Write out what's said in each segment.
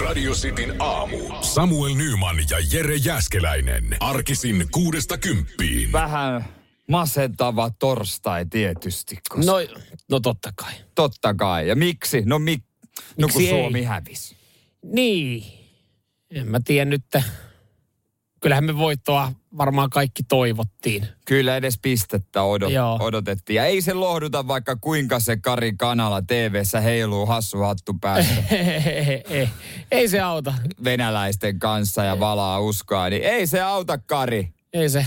Radio Cityn aamu. Samuel Nyman ja Jere Jäskeläinen. Arkisin kuudesta kymppiin. Vähän masentava torstai tietysti. Koska No, no totta kai. Totta kai. Ja miksi? No, mik, no kun Miksi ei? Suomi hävisi. Niin. En mä tiedä nyt. Kyllähän me voittoa varmaan kaikki toivottiin. Kyllä edes pistettä odot, Joo. odotettiin. Ja ei se lohduta, vaikka kuinka se Kari Kanala TV-ssä heiluu hassu hattu päässä ei, ei se auta. venäläisten kanssa ja valaa uskoa. Niin ei se auta, Kari. Ei se.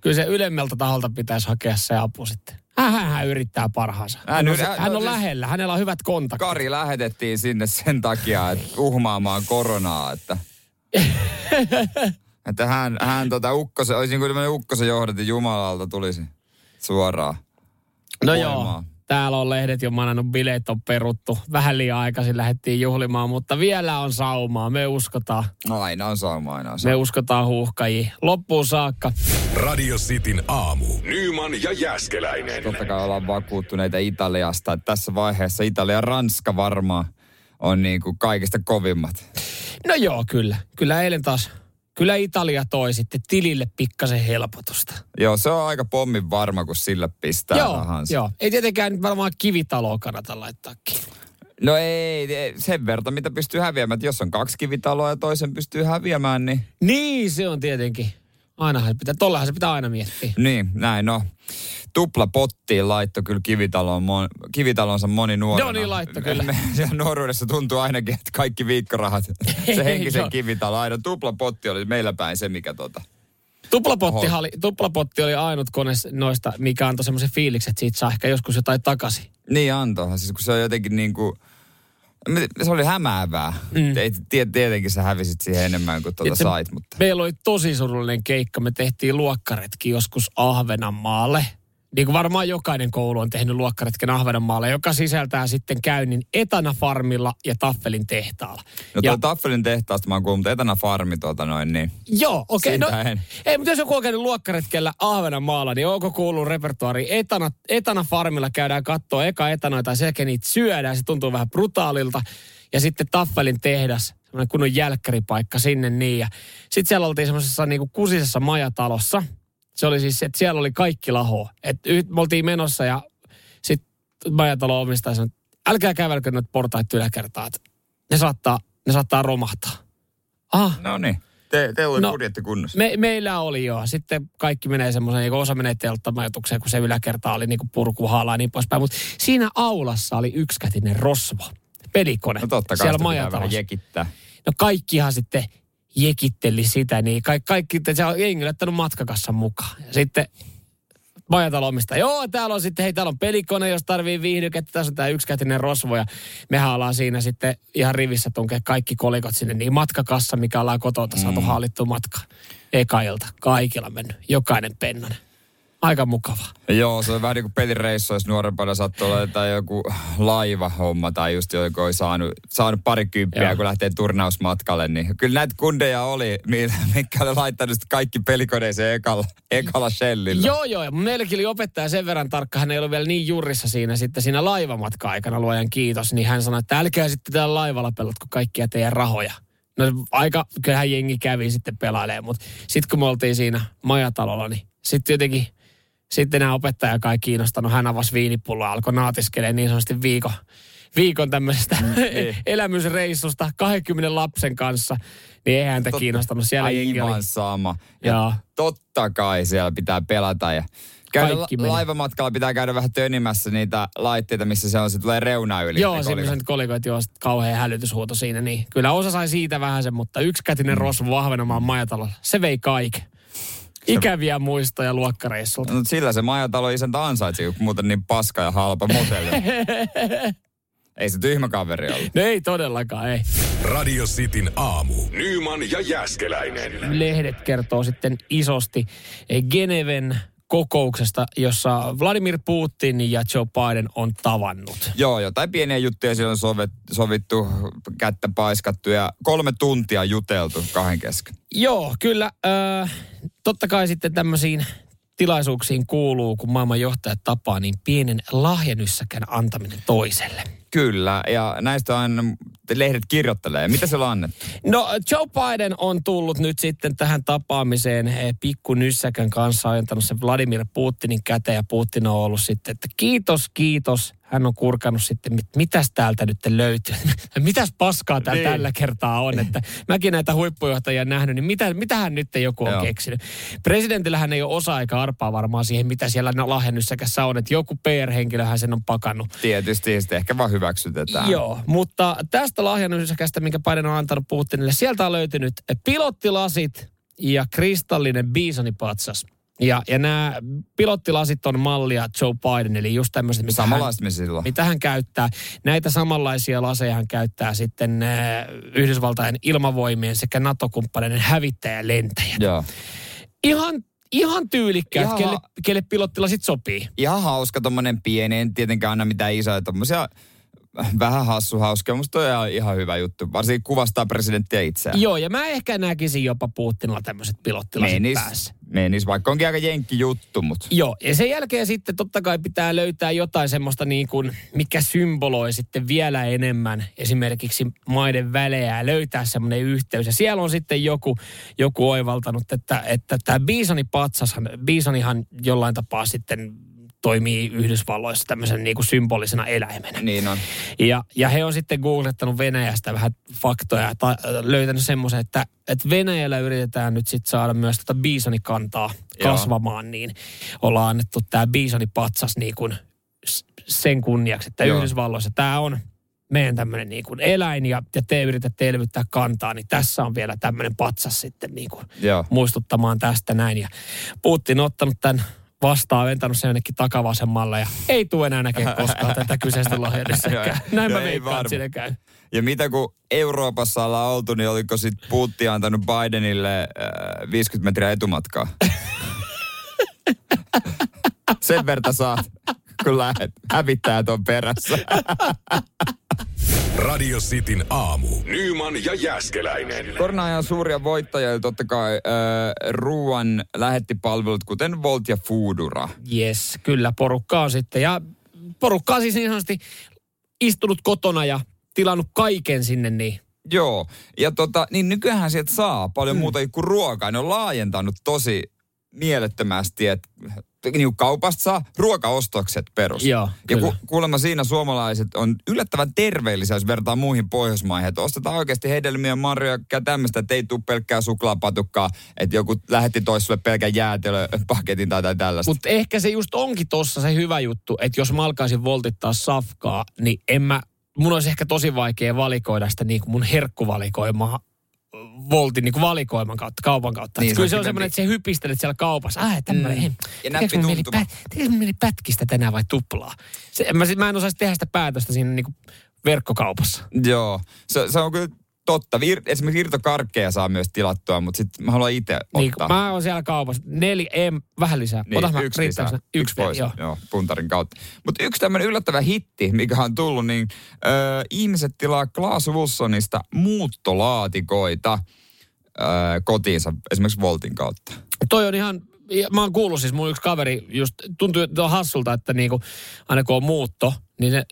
Kyllä se ylemmältä taholta pitäisi hakea se apu sitten. Hän, yrittää parhaansa. Hän Hän, on, hän- hän on siis- lähellä, hänellä on hyvät kontaktit. Kari lähetettiin sinne sen takia, että uhmaamaan koronaa, että... että hän, hän tota ukkosen, olisi niin kuin tämmöinen ukkosen johdatin Jumalalta tulisi suoraan. No voimaa. joo, täällä on lehdet jo manannut, bileet on peruttu. Vähän liian aikaisin lähdettiin juhlimaan, mutta vielä on saumaa. Me uskotaan, Aina on sauma, aina on me sauma. uskotaan huuhkajia. Loppuun saakka. Radio Cityn aamu. Nyman ja Jäskeläinen. Totta kai ollaan vakuuttuneita Italiasta. Että tässä vaiheessa Italia ja Ranska varmaan on niin kuin kaikista kovimmat. No joo, kyllä. Kyllä eilen taas, kyllä Italia toi sitten tilille pikkasen helpotusta. Joo, se on aika pommin varma, kun sillä pistää joo, rahansa. joo. Ei tietenkään nyt varmaan kivitaloa kannata laittaa kiinni. No ei, ei, sen verran, mitä pystyy häviämään. Että jos on kaksi kivitaloa ja toisen pystyy häviämään, niin... Niin, se on tietenkin. Ainahan se pitää, tollahan se pitää aina miettiä. Niin, näin no. Tupla pottiin laitto kyllä kivitalon, mon, kivitalonsa moni nuorena. Joo, niin laitto kyllä. Me, siellä nuoruudessa tuntuu ainakin, että kaikki viikkorahat, se henkisen kivitalo, aina tupla potti oli meillä päin se, mikä tota. Tuplapotti oli, tuplapotti oli ainut kone noista, mikä antoi semmoisen fiiliksen, että siitä saa ehkä joskus jotain takaisin. Niin antoihan, siis kun se on jotenkin niin kuin, se oli hämäävää. Mm. Tiet, tietenkin sä hävisit siihen enemmän kuin tuota se- sait, mutta... Meillä oli tosi surullinen keikka. Me tehtiin luokkaretki joskus Ahvenanmaalle. Niin kuin varmaan jokainen koulu on tehnyt luokkaretken Ahvenanmaalle, joka sisältää sitten käynnin Etana Farmilla ja Taffelin tehtaalla. No ja, Taffelin tehtaasta mä oon kuullut, mutta Etana Farmi tuota noin, niin... joo, okei. Okay, no, en. ei, mutta jos joku on käynyt luokkaretkellä Ahvenanmaalla, niin onko kuullut repertuaari? Etana, Etana Farmilla käydään katsoa eka etanoita ja sen jälkeen niitä syödään. Se tuntuu vähän brutaalilta. Ja sitten Taffelin tehdas, semmoinen kunnon jälkkäripaikka sinne niin. Ja sitten siellä oltiin semmoisessa niinku kusisessa majatalossa. Se oli siis, että siellä oli kaikki laho. Että me oltiin menossa ja sitten majatalo omistaja sanoi, että älkää kävelkö noita portaita yläkertaa, että ne saattaa, ne saattaa romahtaa. Ah, No niin. Te, teillä oli No, budjetti kunnossa. me, meillä oli jo. Sitten kaikki menee semmoisen, niin osa menee telttamajoitukseen, kun se yläkerta oli niin purkuhaala ja niin poispäin. Mutta siinä aulassa oli yksikätinen rosvo, pelikone. No totta kai siellä sitä vähän majatalossa. jekittää. No kaikkihan sitten jekitteli sitä, niin kaikki, kaikki se on jengi laittanut matkakassan mukaan. Ja sitten majatalomista, joo, täällä on sitten, hei, täällä on pelikone, jos tarvii viihdykettä, tässä on tämä yksikätinen rosvo, ja mehän ollaan siinä sitten ihan rivissä tunkea kaikki kolikot sinne, niin matkakassa, mikä ollaan kotota saatu mm. haalittua matka. Eka ilta, kaikilla mennyt, jokainen pennanen. Aika mukava. Joo, se on vähän niin kuin pelireissu, jos nuorempana sattui olla jotain joku laivahomma tai just joku oli saanut, saanut parikymppiä, kun lähtee turnausmatkalle. Niin kyllä näitä kundeja oli, mi- mitkä oli laittanut kaikki pelikoneeseen ekalla, ekalla shellillä. Joo, joo. Ja meilläkin oli opettaja sen verran tarkka, hän ei ollut vielä niin jurissa siinä sitten siinä laivamatka-aikana, luojan kiitos, niin hän sanoi, että älkää sitten täällä laivalla pelatko kaikkia teidän rahoja. No aika, kyllähän jengi kävi sitten pelailemaan, mutta sitten kun me oltiin siinä majatalolla, niin sitten jotenkin, sitten nämä opettaja kai kiinnostanut, hän avasi viinipulloa, alkoi naatiskelemaan niin sanotusti viikon, viikon tämmöisestä niin. elämysreissusta 20 lapsen kanssa, niin ei häntä kiinnostanut. Siellä Aivan sama. Ja Joo. totta kai siellä pitää pelata ja käydä la- laivamatkalla pitää käydä vähän tönimässä niitä laitteita, missä se on, se tulee reuna yli. Joo, semmoiset kolikot, joo, kauhean hälytyshuuto siinä. Niin kyllä osa sai siitä vähän sen, mutta yksikätinen mm. rosvo Vahvenomaan majatalolla, se vei kaiken. Ikäviä muistoja luokkareissulta. No, sillä se majatalo isäntä ansaitsi, kun muuten niin paska ja halpa motelli. Ei se tyhmä kaveri ollut. No ei todellakaan, ei. Radio Cityn aamu. Nyman ja Jäskeläinen. Lehdet kertoo sitten isosti Geneven kokouksesta, jossa Vladimir Putin ja Joe Biden on tavannut. Joo, jotain pieniä juttuja siellä on sovet, sovittu, kättä paiskattu ja kolme tuntia juteltu kahden kesken. Joo, kyllä. Äh, totta kai sitten tämmöisiin tilaisuuksiin kuuluu, kun maailman johtajat tapaa, niin pienen lahjanyssäkän antaminen toiselle. Kyllä, ja näistä on lehdet kirjoittelee. Mitä se on annettu? No Joe Biden on tullut nyt sitten tähän tapaamiseen eh, pikku nyssäkän kanssa, ajantanut se Vladimir Putinin käteen ja Putin on ollut sitten, että kiitos, kiitos. Hän on kurkannut sitten, mit, mitäs täältä nyt löytyy. mitäs paskaa täällä Niin. tällä kertaa on, että mäkin näitä huippujohtajia nähnyt, niin mitä, mitähän nyt joku on Joo. keksinyt. Presidentillähän ei ole osa eikä arpaa varmaan siihen, mitä siellä lahjennyssäkässä on, että joku PR-henkilöhän sen on pakannut. Tietysti sitten ehkä vaan hyväksytetään. Joo, mutta tästä lahjannyssäkästä, minkä Biden on antanut Putinille, sieltä on löytynyt pilottilasit ja kristallinen biisonipatsas. Ja, ja nämä pilottilasit on mallia Joe Biden, eli just tämmöiset, mitä hän, Samanlaista me silloin. mitä hän käyttää. Näitä samanlaisia laseja hän käyttää sitten äh, Yhdysvaltain ilmavoimien sekä NATO-kumppaneiden hävittäjälentäjät. Joo. Ihan, ihan tyylikkäät, Ihan- kelle, kelle pilottilasit sopii. Ihan hauska tommonen pieni, en tietenkään anna mitään isoja tommosia vähän hassu hauska. Musta toi on ihan- hyvä juttu. Varsinkin kuvastaa presidenttiä itseään. Joo, ja mä ehkä näkisin jopa Putinilla tämmöiset pilottilasit Menis, päässä. menis, vaikka onkin aika jenkki juttu, mutta Joo, ja sen jälkeen sitten totta kai pitää löytää jotain semmoista niin kuin, mikä symboloi sitten vielä enemmän esimerkiksi maiden välejä ja löytää semmoinen yhteys. Ja siellä on sitten joku, joku oivaltanut, että, että tämä Bisoni patsashan, Bisonihan jollain tapaa sitten toimii Yhdysvalloissa tämmöisen niin kuin symbolisena eläimenä. niin on. Ja, ja he on sitten googlettanut Venäjästä vähän faktoja ja ta- löytänyt semmoisen, että, että Venäjällä yritetään nyt sitten saada myös tätä biisonikantaa Joo. kasvamaan, niin ollaan annettu tämä biisonipatsas niin kuin sen kunniaksi, että Joo. Yhdysvalloissa tämä on meidän tämmöinen niin kuin eläin ja, ja te yritätte elvyttää kantaa, niin tässä on vielä tämmöinen patsas sitten niin kuin Joo. muistuttamaan tästä näin. Ja Putin on ottanut tämän vastaan, ventänyt sen jonnekin takavasemmalle ja ei tule enää näkemään koskaan tätä kyseistä lahjannyssäkään. Näin mä ei veikkaan, että siinä käy. Ja mitä kun Euroopassa ollaan oltu, niin oliko sitten Putin antanut Bidenille äh, 50 metriä etumatkaa? Sen verta saat, kun lähet. Hävittäjät on perässä. Radio Cityn aamu. Nyman ja Jäskeläinen. Korona-ajan suuria voittajia totta kai äh, ruoan lähettipalvelut, kuten Volt ja Foodura. Yes, kyllä porukka on sitten. Ja porukka on siis niin sanotusti istunut kotona ja tilannut kaiken sinne, niin Joo, ja tota, niin nykyään sieltä saa paljon mm. muuta kuin ruokaa. Ne on laajentanut tosi mielettömästi, että niin kaupasta saa ruokaostokset perus. Joo, ja ku, kuulemma siinä suomalaiset on yllättävän terveellisiä, jos vertaa muihin Pohjoismaihin. Että ostetaan oikeasti hedelmiä, marjoja ja tämmöistä, että ei tule pelkkää suklaapatukkaa, että joku lähetti toiselle pelkän jäätelöpaketin tai, tai tällaista. Mutta ehkä se just onkin tossa se hyvä juttu, että jos mä alkaisin voltittaa safkaa, niin en mä, mun olisi ehkä tosi vaikea valikoida sitä niin kuin mun herkkuvalikoimaa voltin niin kuin valikoiman kautta, kaupan kautta. Niin, se kyllä se on semmoinen, että se hypistelet siellä kaupassa. Ai, tämmöinen. Mm. Ja mun mieli pätkistä tänään vai tuplaa? Se, mä, mä en osaisi tehdä sitä päätöstä siinä niin kuin verkkokaupassa. Joo, se, se on kyllä totta. Vir, esimerkiksi irtokarkkeja saa myös tilattua, mutta sitten mä haluan itse Niin, ottaa. kun mä oon siellä kaupassa. Neljä, em, vähän lisää. Niin, Ota mä, yksi lisää. ne? Yksi pois, joo. joo. puntarin kautta. Mutta yksi tämmöinen yllättävä hitti, mikä on tullut, niin ö, ihmiset tilaa Klaas Wilsonista muuttolaatikoita ö, kotiinsa, esimerkiksi Voltin kautta. Toi on ihan, mä oon kuullut siis, mun yksi kaveri just, tuntuu että on hassulta, että niinku, aina kun on muutto, niin se,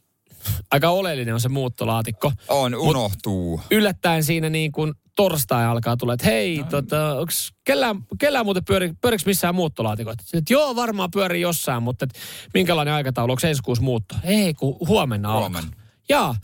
aika oleellinen on se muuttolaatikko. On, unohtuu. Yllättäen siinä niin kuin torstai alkaa tulla, että hei, tota, onks kellään, kellään muuten pyöri, pyöriks missään muuttolaatikoita? Sitten, että joo, varmaan pyörii jossain, mutta et, minkälainen aikataulu, onko ensi kuussa muutto? Ei, kun huomenna alkaa. Huomenna. Jaa.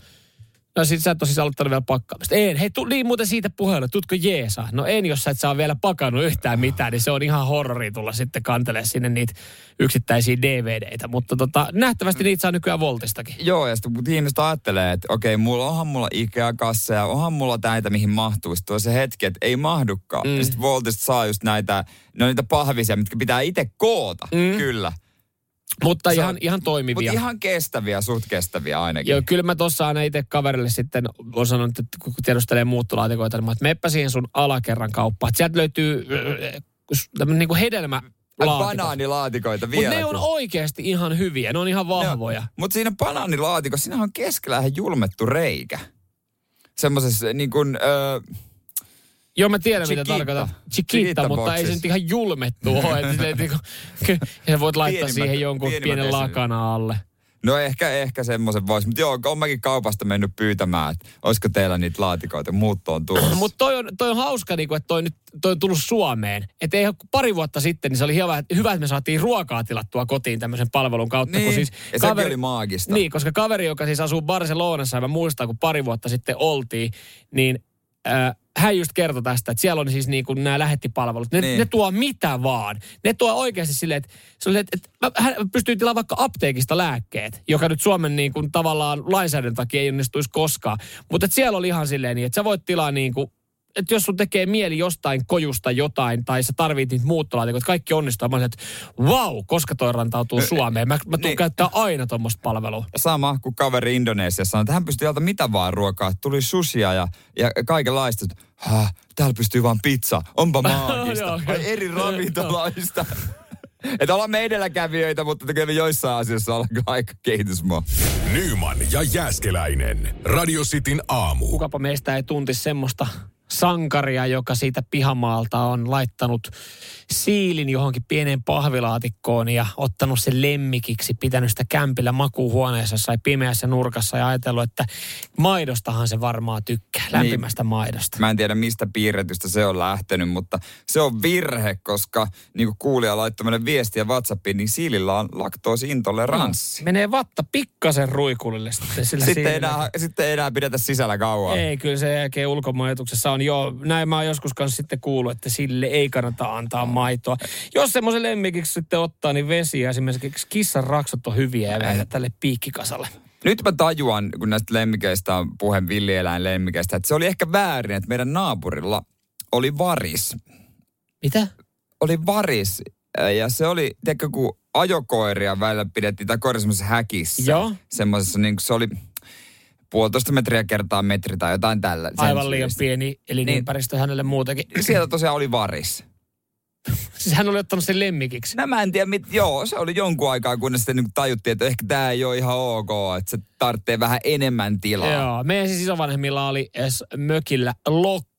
No sit sä et ole siis aloittanut vielä pakkaamista. En. Hei, tu, niin muuten siitä puheelle, tutko jeesaa? No en, jos sä et saa vielä pakannut yhtään mitään, niin se on ihan horrori tulla sitten kantelee sinne niitä yksittäisiä DVDitä. Mutta tota, nähtävästi niitä saa nykyään Voltistakin. Joo, ja sitten ihmiset ajattelee, että okei, mulla onhan mulla Ikea-kasseja, onhan mulla näitä, mihin mahtuisi. Tuo se hetki, että ei mahdukaan. Mm. Ja sitten Voltista saa just näitä, ne on niitä pahvisia, mitkä pitää itse koota, mm. kyllä. Mutta Se on- ihan, ihan toimivia. Mutta ihan kestäviä, suht kestäviä ainakin. Joo, kyllä mä tuossa aina itse kaverille sitten on sanonut, että kun tiedustelee muuttolaatikoita, niin mä, että meppä siihen sun alakerran kauppaan. Sieltä löytyy äh, tämmöinen niin kuin hedelmä Ai, laatikot. Banaanilaatikoita Mutta vielä. ne on oikeasti ihan hyviä, ne on ihan vahvoja. Mutta siinä banaanilaatikossa, siinä on keskellä ihan julmettu reikä. Semmoisessa niin kuin, öö, Joo, mä tiedän mitä Chiquita. tarkoitat. Chiquita Chiquita, mutta ei se boxes. nyt ihan julmettu ole. että niinku, voit laittaa Pienimmät- siihen jonkun pienen lakana alle. No ehkä, ehkä semmoisen voisi, mutta joo, on mäkin kaupasta mennyt pyytämään, että olisiko teillä niitä laatikoita, muutto on tulossa. Mutta toi on, toi on hauska, niin kuin, että toi, nyt, toi on tullut Suomeen. Että ei pari vuotta sitten, niin se oli hyvä, hyvä, että me saatiin ruokaa tilattua kotiin tämmöisen palvelun kautta. Niin, kun siis ja sekin oli maagista. Niin, koska kaveri, joka siis asuu Barcelonassa, ja mä muistan, kun pari vuotta sitten oltiin, niin äh, hän just kertoi tästä, että siellä on siis niin kuin nämä lähettipalvelut. Ne, Niin. ne tuo mitä vaan. Ne tuo oikeasti silleen, että, oli, että, että hän pystyy tilaamaan vaikka apteekista lääkkeet, joka nyt Suomen niin kuin tavallaan lainsäädännön takia ei onnistuisi koskaan. Mutta että siellä oli ihan silleen niin, että sä voit tilaa niin kuin että jos sun tekee mieli jostain kojusta jotain, tai sä tarvit niitä muuttolaatikoita, kaikki onnistuu. Mä olin, että wow, koska toi rantautuu Suomeen. Mä, mä tuun Niin. käyttää aina tuommoista palvelua. Sama kuin kaveri Indonesiassa sanoi, että hän pystyy alta mitä vaan ruokaa. Tuli susia ja, ja kaikenlaista. Häh, täällä pystyy vaan pizza. Onpa maagista. Joo, Ai eri ravintolaista. että ollaan me edelläkävijöitä, mutta kyllä me joissain asioissa ollaan aika kehitysmaa. Nyman ja Jääskeläinen. Radio Cityn aamu. Kukapa meistä ei tuntisi semmoista sankaria, joka siitä pihamaalta on laittanut siilin johonkin pieneen pahvilaatikkoon ja ottanut sen lemmikiksi, pitänyt sitä kämpillä makuuhuoneessa jossain pimeässä nurkassa ja ajatellut, että maidostahan se varmaan tykkää, lämpimästä maidosta. Mä en tiedä mistä piirretystä se on lähtenyt, mutta se on virhe, koska niin kuin kuulija laittoi meille viestiä WhatsAppiin, niin siilillä on laktoosintoleranssi. Menee vatta pikkasen ruikulille sitten sillä Sitten siilillä. enää, sitten enää pidetä sisällä kauan. Ei, kyllä se jälkeen ulkomajoituksessa on jo, näin mä oon joskus kanssa sitten kuullut, että sille ei kannata antaa maitoa. Jos semmoisen lemmikiksi sitten ottaa, niin vesi ja esimerkiksi kissan raksot on hyviä ja vähän tälle piikkikasalle. Nyt mä tajuan, kun näistä lemmikeistä on puhe villieläinlemmikeistä, että se oli ehkä väärin, että meidän naapurilla oli varis. Mitä? Oli varis äh, ja se oli, tiedätkö, kun ajokoiria välillä pidettiin, tai koira semmoisessa häkissä. Joo. Semmoisessa, niin kuin se oli puolitoista metriä kertaa metri tai jotain tällä. Aivan liian tyylistä. pieni elinympäristö hänelle muutenkin. Sieltä tosiaan oli varis. Siis hän oli ottanut sen lemmikiksi. No mä en tiedä, mit, joo, se oli jonkun aikaa, kunnes sitten niin tajuttiin, että ehkä tämä ei ole ihan ok, että se tarvitsee vähän enemmän tilaa. Joo, meidän siis isovanhemmilla oli mökillä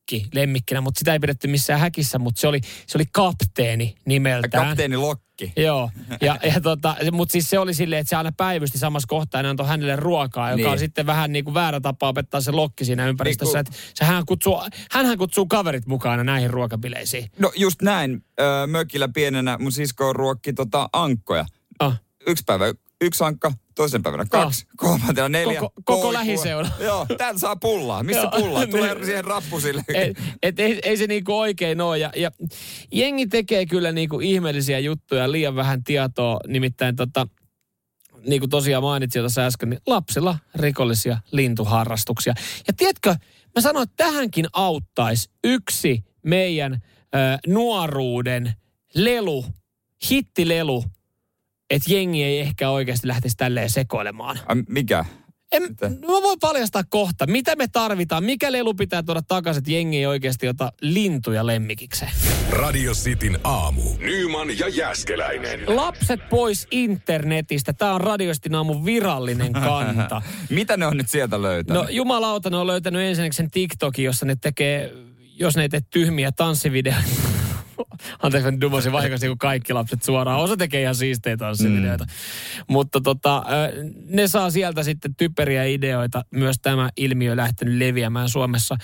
lokki lemmikkinä, mutta sitä ei pidetty missään häkissä, mutta se oli, se oli kapteeni nimeltään. Kapteeni Lokki. Joo, ja, ja tota, mutta siis se oli silleen, että se aina päivysti samassa kohtaa ja antoi hänelle ruokaa, joka Niin. on sitten vähän niin kuin väärä tapa opettaa se lokki siinä ympäristössä. Niin Että se hän kutsuu, hänhän kutsuu kaverit mukaan näihin ruokabileisiin. No just näin. Öö, mökillä pienenä mun sisko ruokki tota ankkoja. Ah. Yksi päivä yksi ankka, toisen päivänä kaksi, kolmantena neljä. Koko- koko lähiseura. Joo, täältä saa pullaa. Missä pullaa? Tulee Niin. siihen rappusille. Et, et ei, ei se niinku oikein ole. Ja, ja jengi tekee kyllä niinku ihmeellisiä juttuja, liian vähän tietoa. Nimittäin tota, niin kuin tosiaan mainitsin jo tässä äsken, niin lapsilla rikollisia lintuharrastuksia. Ja tiedätkö, mä sanoin, että tähänkin auttaisi yksi meidän ö, nuoruuden lelu, hittilelu, että jengi ei ehkä oikeasti lähtisi tälleen sekoilemaan. Ai, mikä? En, Mitä? no mä voin paljastaa kohta, mitä me tarvitaan, mikä lelu pitää tuoda takaisin, että jengi ei oikeasti ota lintuja lemmikikseen. Radio Cityn aamu. Nyman ja Jääskeläinen. Lapset pois internetistä. Tämä on Radiostin aamun virallinen kanta. Mitä ne on nyt sieltä löytänyt? No jumalauta, ne on löytänyt ensinnäkin sen TikTokin, jossa ne tekee, jos ne ei tee tyhmiä tanssivideoita. Anteeksi, mä dumasin vahingossa kuin kaikki lapset suoraan. Osa tekee ihan siistejä tanssivideoita. Mm. Mutta tota, ne saa sieltä sitten typeriä ideoita. Myös tämä ilmiö lähtenyt leviämään Suomessa.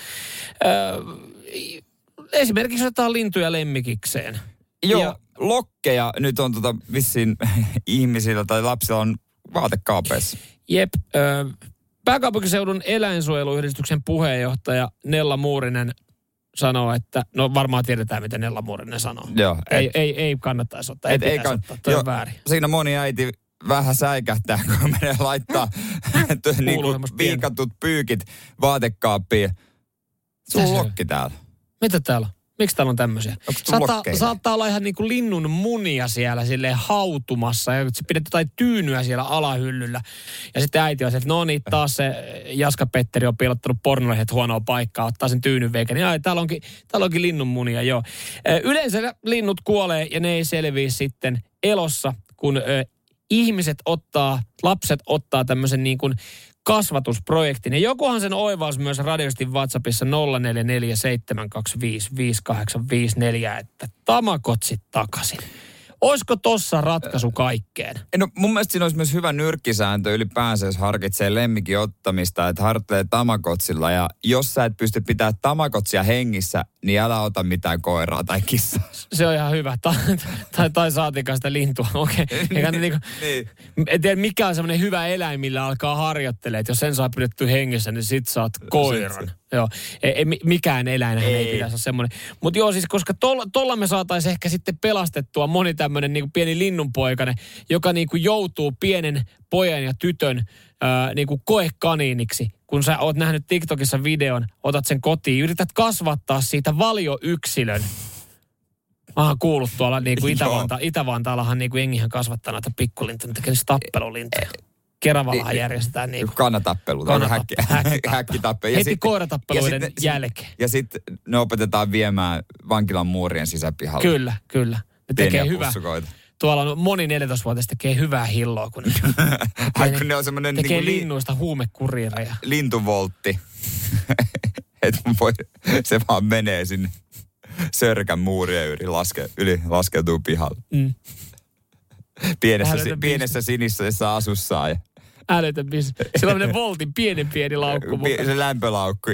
Esimerkiksi otetaan lintuja lemmikikseen. Joo, Ja- lokkeja nyt on tota vissiin ihmisillä tai lapsilla on vaatekaapeissa. Jep. Ö, pääkaupunkiseudun eläinsuojeluyhdistyksen puheenjohtaja Nella Muurinen sanoo, että no varmaan tiedetään, mitä Nella Muurinen sanoo. Joo, Ei, et- ei, ei kannattaisi ottaa, ei, Et- ei kann- ottaa, toi on väärin. Siinä moni äiti vähän säikähtää, kun menee laittaa niin kuin pientä. viikatut pyykit vaatekaappiin. Sulla lokki täällä. Mitä täällä on? Miksi täällä on tämmöisiä? Saattaa, saattaa olla ihan niin kuin linnun munia siellä silleen hautumassa ja se pidät jotain tyynyä siellä alahyllyllä. Ja sitten äiti on se, että no niin, taas se Jaska Petteri on piilottanut pornolehdet huonoa paikkaa, ottaa sen tyynyn veikä. Niin ai, täällä onkin, täällä onkin linnun munia, joo. Yleensä linnut kuolee ja ne ei selviä sitten elossa, kun ihmiset ottaa, lapset ottaa tämmöisen niin kuin kasvatusprojektin. Ja jokuhan sen oivaus myös radiostin WhatsAppissa 0447255854, että tamakotsit takaisin. Olisiko tossa ratkaisu kaikkeen? No mun mielestä siinä olisi myös hyvä nyrkkisääntö ylipäänsä, jos harkitsee lemmikin ottamista, että harjoittelee tamakotsilla. Ja jos sä et pysty pitämään tamakotsia hengissä, niin älä ota mitään koiraa tai kissaa. Se on ihan hyvä. Tai, tai, tai saatikaan sitä lintua. Okei. Okay. niinku, niin. En tiedä, mikä on semmoinen hyvä eläin, millä alkaa harjoittelemaan. Että jos sen saa pidetty hengissä, niin sit saat koiran. Joo, ei, ei, mikään eläin ei, ei pitäisi olla semmoinen. Mutta joo, siis koska tuolla me saataisiin ehkä sitten pelastettua moni tämmöinen niin pieni linnunpoikane, joka niin kuin joutuu pienen pojan ja tytön ää, niin kuin koekaniiniksi. Kun sä oot nähnyt TikTokissa videon, otat sen kotiin, yrität kasvattaa siitä valioyksilön. Mä oon kuullut tuolla niin kuin Itä-Vanta, Itä-Vantaallahan niin kuin jengihän kasvattaa näitä pikkulintuja, tekee tappelulintuja. Keravallahan niin, järjestetään niin. Kannatappelu, Kannatappelu, häkki, häkki, häkkitappelu. Heti koiratappeluiden ja jälkeen. Ja sitten ne opetetaan viemään vankilan muurien sisäpihalle. Kyllä, kyllä. Ne tekee hyvää. Tuolla on moni 14-vuotias tekee hyvää hilloa, kun ne, Ai, kun ne on semmoinen tekee niin linnuista huumekuriireja. Lintuvoltti. Et voi, se vaan menee sinne sörkän muurien yli, laske, yli laskeutuu pihalle. Mm. Pienessä, si, pienessä sinisessä asussaan. Ja... Älytön bisnes. Sillä on voltin pienen pieni laukku. Se lämpölaukku.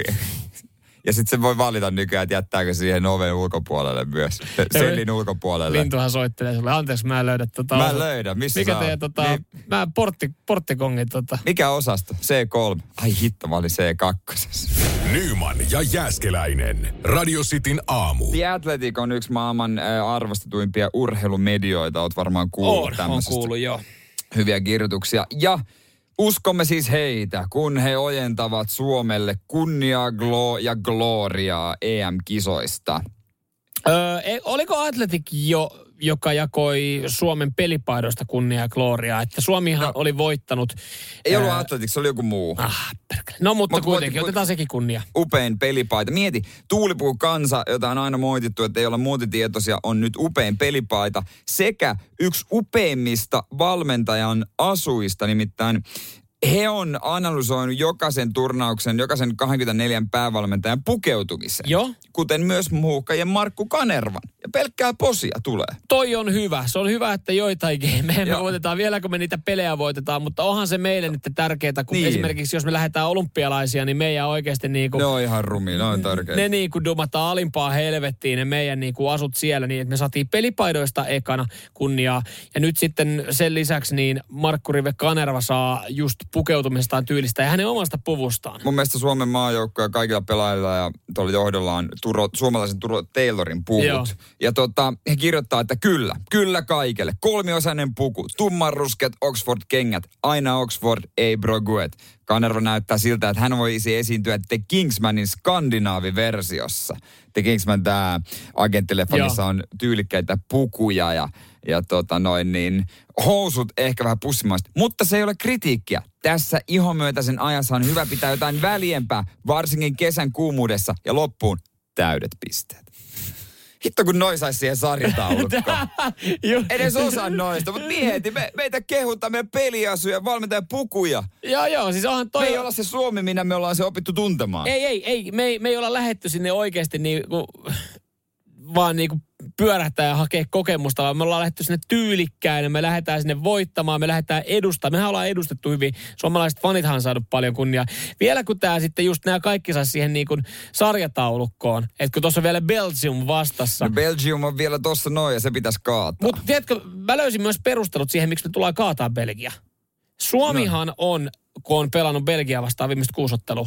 Ja sitten se voi valita nykyään, että jättääkö siihen oven ulkopuolelle myös. Sellin ulkopuolelle. Lintuhan soittelee sulle. Anteeksi, mä en löydä tota Mä en löydä. Missä Mikä teidän tota, niin... mä portti, porttikongin tota. Mikä osasto? C3. Ai hitto, mä olin C2. Nyman ja Jääskeläinen. Radio Cityn aamu. The Athletic on yksi maailman arvostetuimpia urheilumedioita. Oot varmaan kuullut on, tämmöisestä. On kuullut, joo. Hyviä kirjoituksia. Ja Uskomme siis heitä, kun he ojentavat Suomelle kunniaa glo- ja gloriaa EM-kisoista. Öö, e, oliko Atletic jo joka jakoi Suomen pelipaidoista kunnia ja gloriaa. Että Suomihan no, oli voittanut. Ei ollut Atletic, se oli joku muu. Ah, No mutta mut, kuitenkin, mut, otetaan sekin kunnia. Upein pelipaita. Mieti, Tuulipuu kansa, jota on aina moitittu, että ei olla muotitietoisia, on nyt upein pelipaita. Sekä yksi upeimmista valmentajan asuista, nimittäin he on analysoinut jokaisen turnauksen, jokaisen 24 päävalmentajan pukeutumisen. Joo. Kuten myös muukkajen Markku Kanervan. Ja pelkkää posia tulee. Toi on hyvä. Se on hyvä, että joitain me, me voitetaan vielä, kun me niitä pelejä voitetaan. Mutta onhan se meille nyt tärkeää, kun niin. esimerkiksi jos me lähdetään olympialaisia, niin meidän oikeasti niin kuin, Ne on ihan rumi, ne on tärkeitä. Ne niin kuin dumataan alimpaa helvettiin, ne meidän niin kuin asut siellä, niin että me saatiin pelipaidoista ekana kunniaa. Ja nyt sitten sen lisäksi niin Markku Rive Kanerva saa just pukeutumisestaan tyylistä ja hänen omasta puvustaan. Mun mielestä Suomen maajoukko ja kaikilla pelaajilla ja tuolla johdolla on Turo, suomalaisen Turo Taylorin puvut. Joo. Ja tota, he kirjoittaa, että kyllä, kyllä kaikille. Kolmiosainen puku, tummanrusket Oxford-kengät, aina Oxford, ei broguet. Kanerva näyttää siltä, että hän voisi esiintyä The Kingsmanin skandinaaviversiossa. The Kingsman, tämä agenttileffa, missä on tyylikkäitä pukuja ja, ja tota noin niin, housut ehkä vähän pussimaista. Mutta se ei ole kritiikkiä. Tässä ihomyötäisen ajassa on hyvä pitää jotain väliempää, varsinkin kesän kuumuudessa ja loppuun täydet pisteet. Hitto kun noin saisi siihen sarjataulukkoon. Edes osa noista, mutta mieti, me, meitä kehutaan meidän peliasuja, valmentajan pukuja. Joo, joo, siis onhan toi... Me ei olla se Suomi, minä me ollaan se opittu tuntemaan. Ei, ei, ei, me ei, me ei olla lähetty sinne oikeasti niin kuin, vaan niin kuin pyörähtää ja hakea kokemusta, vaan me ollaan lähdetty sinne tyylikkäin, me lähdetään sinne voittamaan, me lähdetään edustamaan. Mehän ollaan edustettu hyvin. Suomalaiset fanithan on saanut paljon kunniaa. Vielä kun tämä sitten just nämä kaikki saa siihen niin kuin sarjataulukkoon, että kun tuossa on vielä Belgium vastassa. No Belgium on vielä tuossa noin ja se pitäisi kaataa. Mutta tiedätkö, mä löysin myös perustelut siihen, miksi me tullaan kaataa Belgia. Suomihan no. on, kun on pelannut Belgia vastaan viimeistä kuusottelua,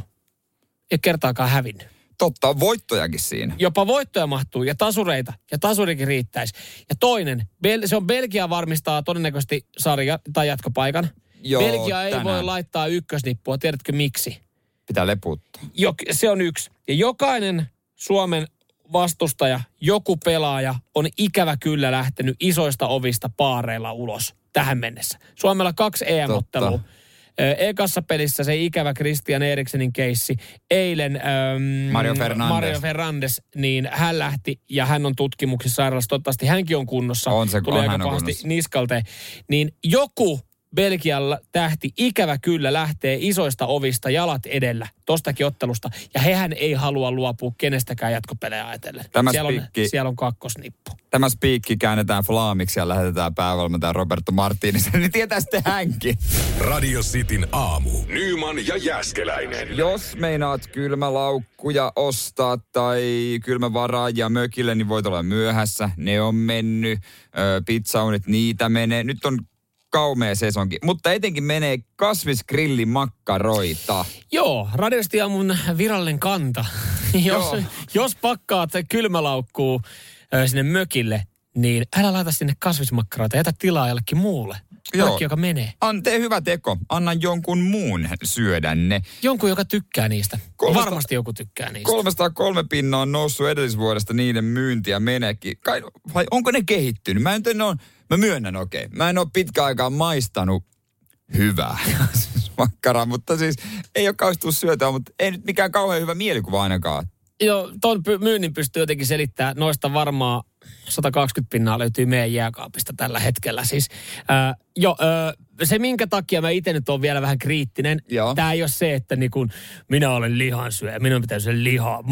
ei kertaakaan hävinnyt. Totta, voittojakin siinä. Jopa voittoja mahtuu ja tasureita ja tasurikin riittäisi. Ja toinen, se on Belgia varmistaa todennäköisesti sarja tai jatkopaikan. Joo, Belgia ei tänään. voi laittaa ykkösnippua, tiedätkö miksi? Pitää leputtaa. Jo, se on yksi. Ja jokainen Suomen vastustaja, joku pelaaja on ikävä kyllä lähtenyt isoista ovista paareilla ulos tähän mennessä. Suomella kaksi EM-ottelua. Totta Ekassa pelissä se ikävä Christian Eriksenin keissi. Eilen äm, Mario, Fernandes. Mario Fernandes, niin hän lähti ja hän on tutkimuksissa sairaalassa. Toivottavasti hänkin on kunnossa. On se, Tuli on aika pahasti niskalteen. Niin joku Belgialla tähti ikävä kyllä lähtee isoista ovista jalat edellä tostakin ottelusta. Ja hehän ei halua luopua kenestäkään jatkopelejä ajatellen. Tämä siellä, on, spiikki- siellä on kakkosnippu. Tämä spiikki käännetään flaamiksi ja lähetetään päävalmentaja Roberto Martinez, niin tietää sitten hänkin. Radio Cityn aamu. Nyman ja Jäskeläinen. Jos meinaat kylmälaukkuja ostaa tai kylmävaraajia mökille, niin voit olla myöhässä. Ne on mennyt. Pizzaunit, niitä menee. Nyt on kaumea sesonki. Mutta etenkin menee kasvisgrillimakkaroita. Joo, radiosti on mun virallinen kanta. jos, jos pakkaat kylmälaukkuu sinne mökille, niin älä laita sinne kasvismakkaroita. Jätä tilaa jollekin muulle. Joo. Jollekin, joka menee. An, tee hyvä teko. Anna jonkun muun syödä ne. Jonkun, joka tykkää niistä. Kolmesta- Varmasti joku tykkää niistä. 303 pinnaa on noussut edellisvuodesta niiden myyntiä menekin. Kai, vai onko ne kehittynyt? Mä, en, ne on, mä myönnän okei. Okay. Mä en ole pitkä aikaa maistanut hyvää makkaraa, mutta siis ei ole kauheasti syötyä, mutta ei nyt mikään kauhean hyvä mielikuva ainakaan. Joo, ton py- myynnin pystyy jotenkin selittämään. Noista varmaan 120 pinnaa löytyy meidän jääkaapista tällä hetkellä. Siis, äh, jo, äh, se minkä takia mä itse nyt on vielä vähän kriittinen, Joo. tämä ei ole se, että niin kun minä olen lihansyöjä, minun pitää syödä lihaa,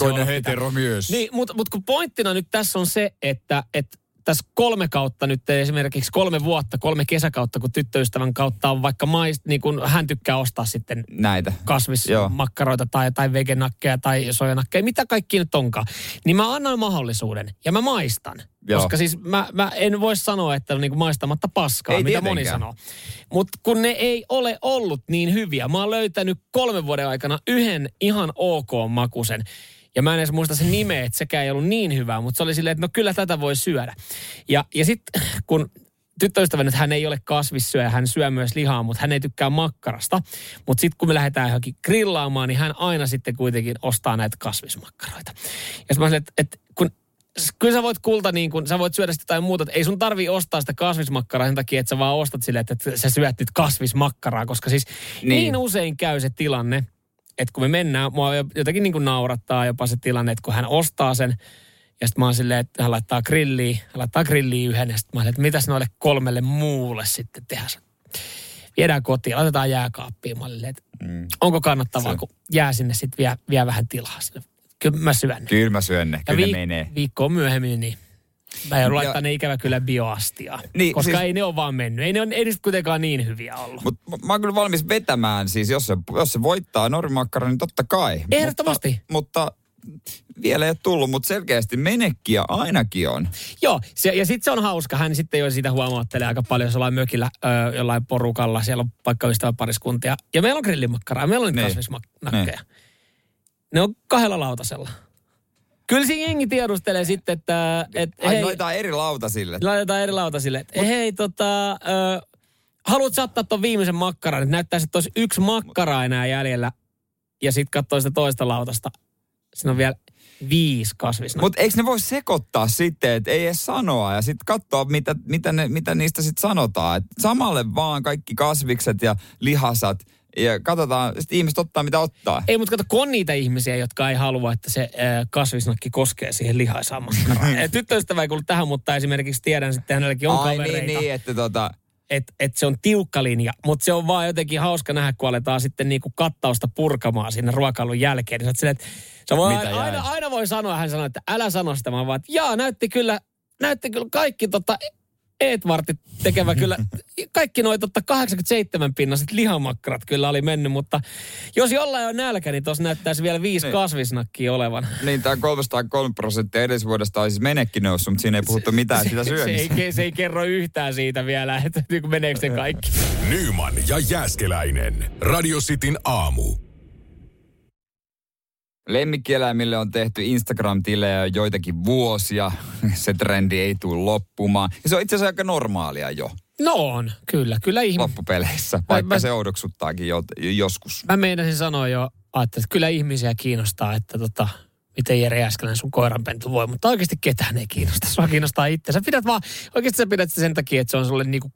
olla pitää. heteromies. Niin, mutta, mutta kun pointtina nyt tässä on se, että, että tässä kolme kautta nyt esimerkiksi kolme vuotta, kolme kesäkautta, kun tyttöystävän kautta on vaikka maist, niin kun hän tykkää ostaa sitten Näitä. Kasvismakkaroita tai, tai vegenakkeja tai sojanakkeja, mitä kaikki nyt onkaan. Niin mä annan mahdollisuuden ja mä maistan. Joo. Koska siis mä, mä en voi sanoa, että on niinku maistamatta paskaa, Ei mitä moni tietenkään. sanoo. Mutta kun ne ei ole ollut niin hyviä, mä oon löytänyt kolmen vuoden aikana yhden ihan ok makusen. Ja mä en edes muista sen nimeä, että sekään ei ollut niin hyvää, mutta se oli silleen, että no kyllä tätä voi syödä. Ja, ja sitten kun tyttöystäväni, että hän ei ole kasvissyöjä, hän syö myös lihaa, mutta hän ei tykkää makkarasta. Mutta sitten kun me lähdetään johonkin grillaamaan, niin hän aina sitten kuitenkin ostaa näitä kasvismakkaroita. Ja mä että, että kun kyllä sä voit kulta niin kun, sä voit syödä sitä jotain muuta. että Ei sun tarvii ostaa sitä kasvismakkaraa sen takia, että sä vaan ostat silleen, että sä syöt nyt kasvismakkaraa. Koska siis Niin. niin usein käy se tilanne, että kun me mennään, mua jotenkin niin kuin naurattaa jopa se tilanne, että kun hän ostaa sen, ja sitten mä oon silleen, että hän laittaa grilliin, hän laittaa grilliin yhden, ja sitten mä oon, että mitäs noille kolmelle muulle sitten tehdä. Viedään kotiin, laitetaan jääkaappiin. Mä olin, että Mm. onko kannattavaa, Se- kun jää sinne sitten vie, vie vähän tilaa. Sille, Kyllä mä syön ne. Kyllä mä syön ne. Ja Kyllä vi- ne menee. viikkoa myöhemmin, niin mä joudun laittaa ne ikävä kyllä bioastiaan. Niin, koska siis- ei ne ole vaan mennyt. Ei ne on ei niistä kuitenkaan niin hyviä ollut. Mutta mä oon kyllä valmis vetämään, siis jos se, jos se voittaa normimakkara, niin totta kai. Ehdottomasti. Mutta, mutta vielä ei ole tullut, mutta selkeästi menekkiä ainakin on. Joo, se, ja sitten se on hauska. Hän sitten jo siitä huomauttelee aika paljon, jos ollaan mökillä ö, jollain porukalla. Siellä on vaikka ystäväpariskuntia. Ja meillä on grillimakkaraa, meillä on Niin. kasvisnakkeja. Ne on kahdella lautasella. Kyllä siinä jengi tiedustelee sitten, että... Et, Ai hei, noita eri lautasille. laitetaan eri lautasille. Että hei, tota... Ö, haluat sä ottaa ton viimeisen makkaran? Että näyttää, että olisi yksi makkara enää jäljellä. Ja sitten katsoo sitä toista lautasta. Siinä on vielä viisi kasvisnakkeja. Mutta eikö ne voi sekoittaa sitten, että ei edes sanoa ja sitten katsoa, mitä, mitä, ne, mitä niistä sitten sanotaan. Et samalle vaan kaikki kasvikset ja lihasat ja katsotaan, sitten ihmiset ottaa mitä ottaa. Ei, mutta kato, kun on niitä ihmisiä, jotka ei halua, että se äh, kasvisnakki koskee siihen lihaisaan makkaraan. Tyttöystävä ei kuulu tähän, mutta esimerkiksi tiedän sitten hänelläkin on Ai kavereita, niin, niin, että tota, että et se on tiukka linja. Mutta se on vaan jotenkin hauska nähdä, kun aletaan sitten niinku kattausta purkamaan sinne ruokailun jälkeen. Niin sä silleen, että sä voi Mitä aina, aina, aina, voi sanoa, hän sanoi, että älä sano sitä. Vaan, että jaa, näytti kyllä, näytti kyllä kaikki tota, Edvartit tekevä kyllä, kaikki noin totta 87 pinnaset lihamakkarat kyllä oli mennyt, mutta jos jollain on nälkä, niin tuossa näyttäisi vielä viisi Niin. kasvisnakkia olevan. niin tämä 303 prosenttia edellisvuodesta on siis menekki noussut, mutta siinä ei puhuttu mitään sitä se, syömistä. ei, se ei kerro yhtään siitä vielä, että niin meneekö se kaikki. Nyman ja Jäskeläinen. Radio Cityn aamu. Lemmikkieläimille on tehty Instagram-tilejä jo joitakin vuosia. Se trendi ei tule loppumaan. Ja se on itse asiassa aika normaalia jo No on, kyllä, kyllä ihme. loppupeleissä, vaikka mä- se oudoksuttaakin jo, joskus. Mä meinasin sanoa jo, että kyllä ihmisiä kiinnostaa, että tota, miten Jere Jääskelän sun koiranpentu voi, mutta oikeasti ketään ei kiinnosta. Sua kiinnostaa itse. Sä pidät vaan, oikeasti sä pidät sen takia, että se on sulle niinku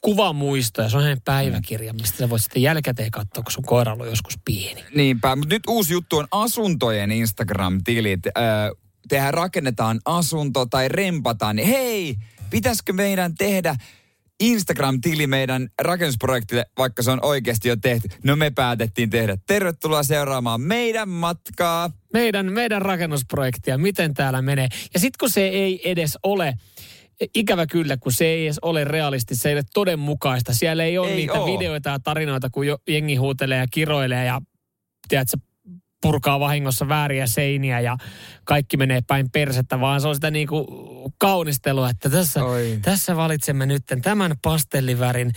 kuvamuisto ja se on hänen päiväkirja, mistä sä voit sitten jälkikäteen katsoa, kun sun koira on joskus pieni. Niinpä, mutta nyt uusi juttu on asuntojen Instagram-tilit. Öö, tehdään, rakennetaan asunto tai rempataan, niin hei, pitäisikö meidän tehdä Instagram-tili meidän rakennusprojektille, vaikka se on oikeasti jo tehty. No me päätettiin tehdä. Tervetuloa seuraamaan meidän matkaa. Meidän, meidän rakennusprojektia, miten täällä menee. Ja sitten kun se ei edes ole, ikävä kyllä, kun se ei edes ole realisti, se ei ole todenmukaista. Siellä ei ole Ei niitä oo. videoita ja tarinoita, kun jo, jengi huutelee ja kiroilee ja tiedätkö, purkaa vahingossa vääriä seiniä ja kaikki menee päin persettä, vaan se on sitä niinku kaunistelua, että tässä, Oi. tässä valitsemme nyt tämän pastellivärin